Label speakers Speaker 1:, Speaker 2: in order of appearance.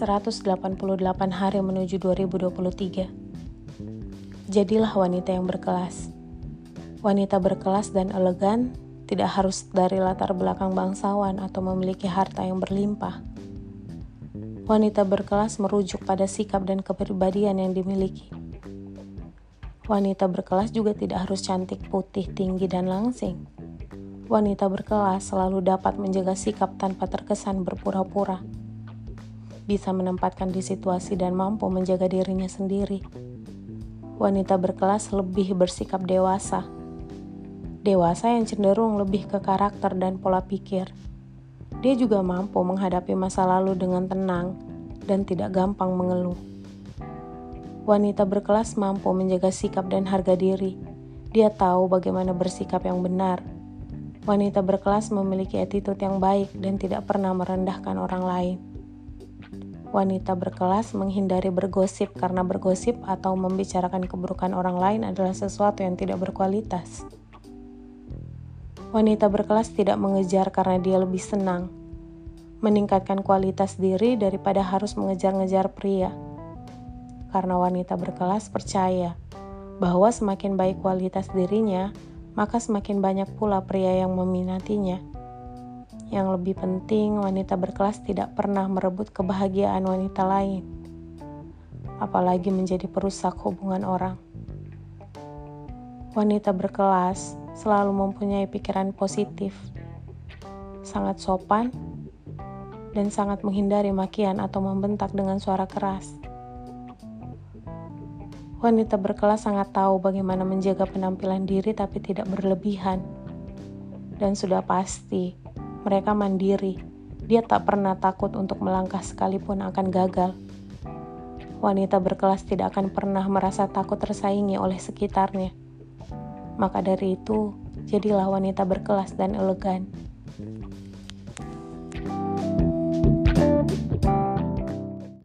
Speaker 1: 188 hari menuju 2023. Jadilah wanita yang berkelas. Wanita berkelas dan elegan tidak harus dari latar belakang bangsawan atau memiliki harta yang berlimpah. Wanita berkelas merujuk pada sikap dan kepribadian yang dimiliki. Wanita berkelas juga tidak harus cantik, putih, tinggi, dan langsing. Wanita berkelas selalu dapat menjaga sikap tanpa terkesan berpura-pura bisa menempatkan di situasi dan mampu menjaga dirinya sendiri. Wanita berkelas lebih bersikap dewasa. Dewasa yang cenderung lebih ke karakter dan pola pikir. Dia juga mampu menghadapi masa lalu dengan tenang dan tidak gampang mengeluh. Wanita berkelas mampu menjaga sikap dan harga diri. Dia tahu bagaimana bersikap yang benar. Wanita berkelas memiliki attitude yang baik dan tidak pernah merendahkan orang lain. Wanita berkelas menghindari bergosip karena bergosip atau membicarakan keburukan orang lain adalah sesuatu yang tidak berkualitas. Wanita berkelas tidak mengejar karena dia lebih senang, meningkatkan kualitas diri daripada harus mengejar-ngejar pria. Karena wanita berkelas percaya bahwa semakin baik kualitas dirinya, maka semakin banyak pula pria yang meminatinya. Yang lebih penting, wanita berkelas tidak pernah merebut kebahagiaan wanita lain, apalagi menjadi perusak hubungan orang. Wanita berkelas selalu mempunyai pikiran positif, sangat sopan, dan sangat menghindari makian atau membentak dengan suara keras. Wanita berkelas sangat tahu bagaimana menjaga penampilan diri tapi tidak berlebihan. Dan sudah pasti, mereka mandiri. Dia tak pernah takut untuk melangkah sekalipun akan gagal. Wanita berkelas tidak akan pernah merasa takut tersaingi oleh sekitarnya. Maka dari itu, jadilah wanita berkelas dan elegan.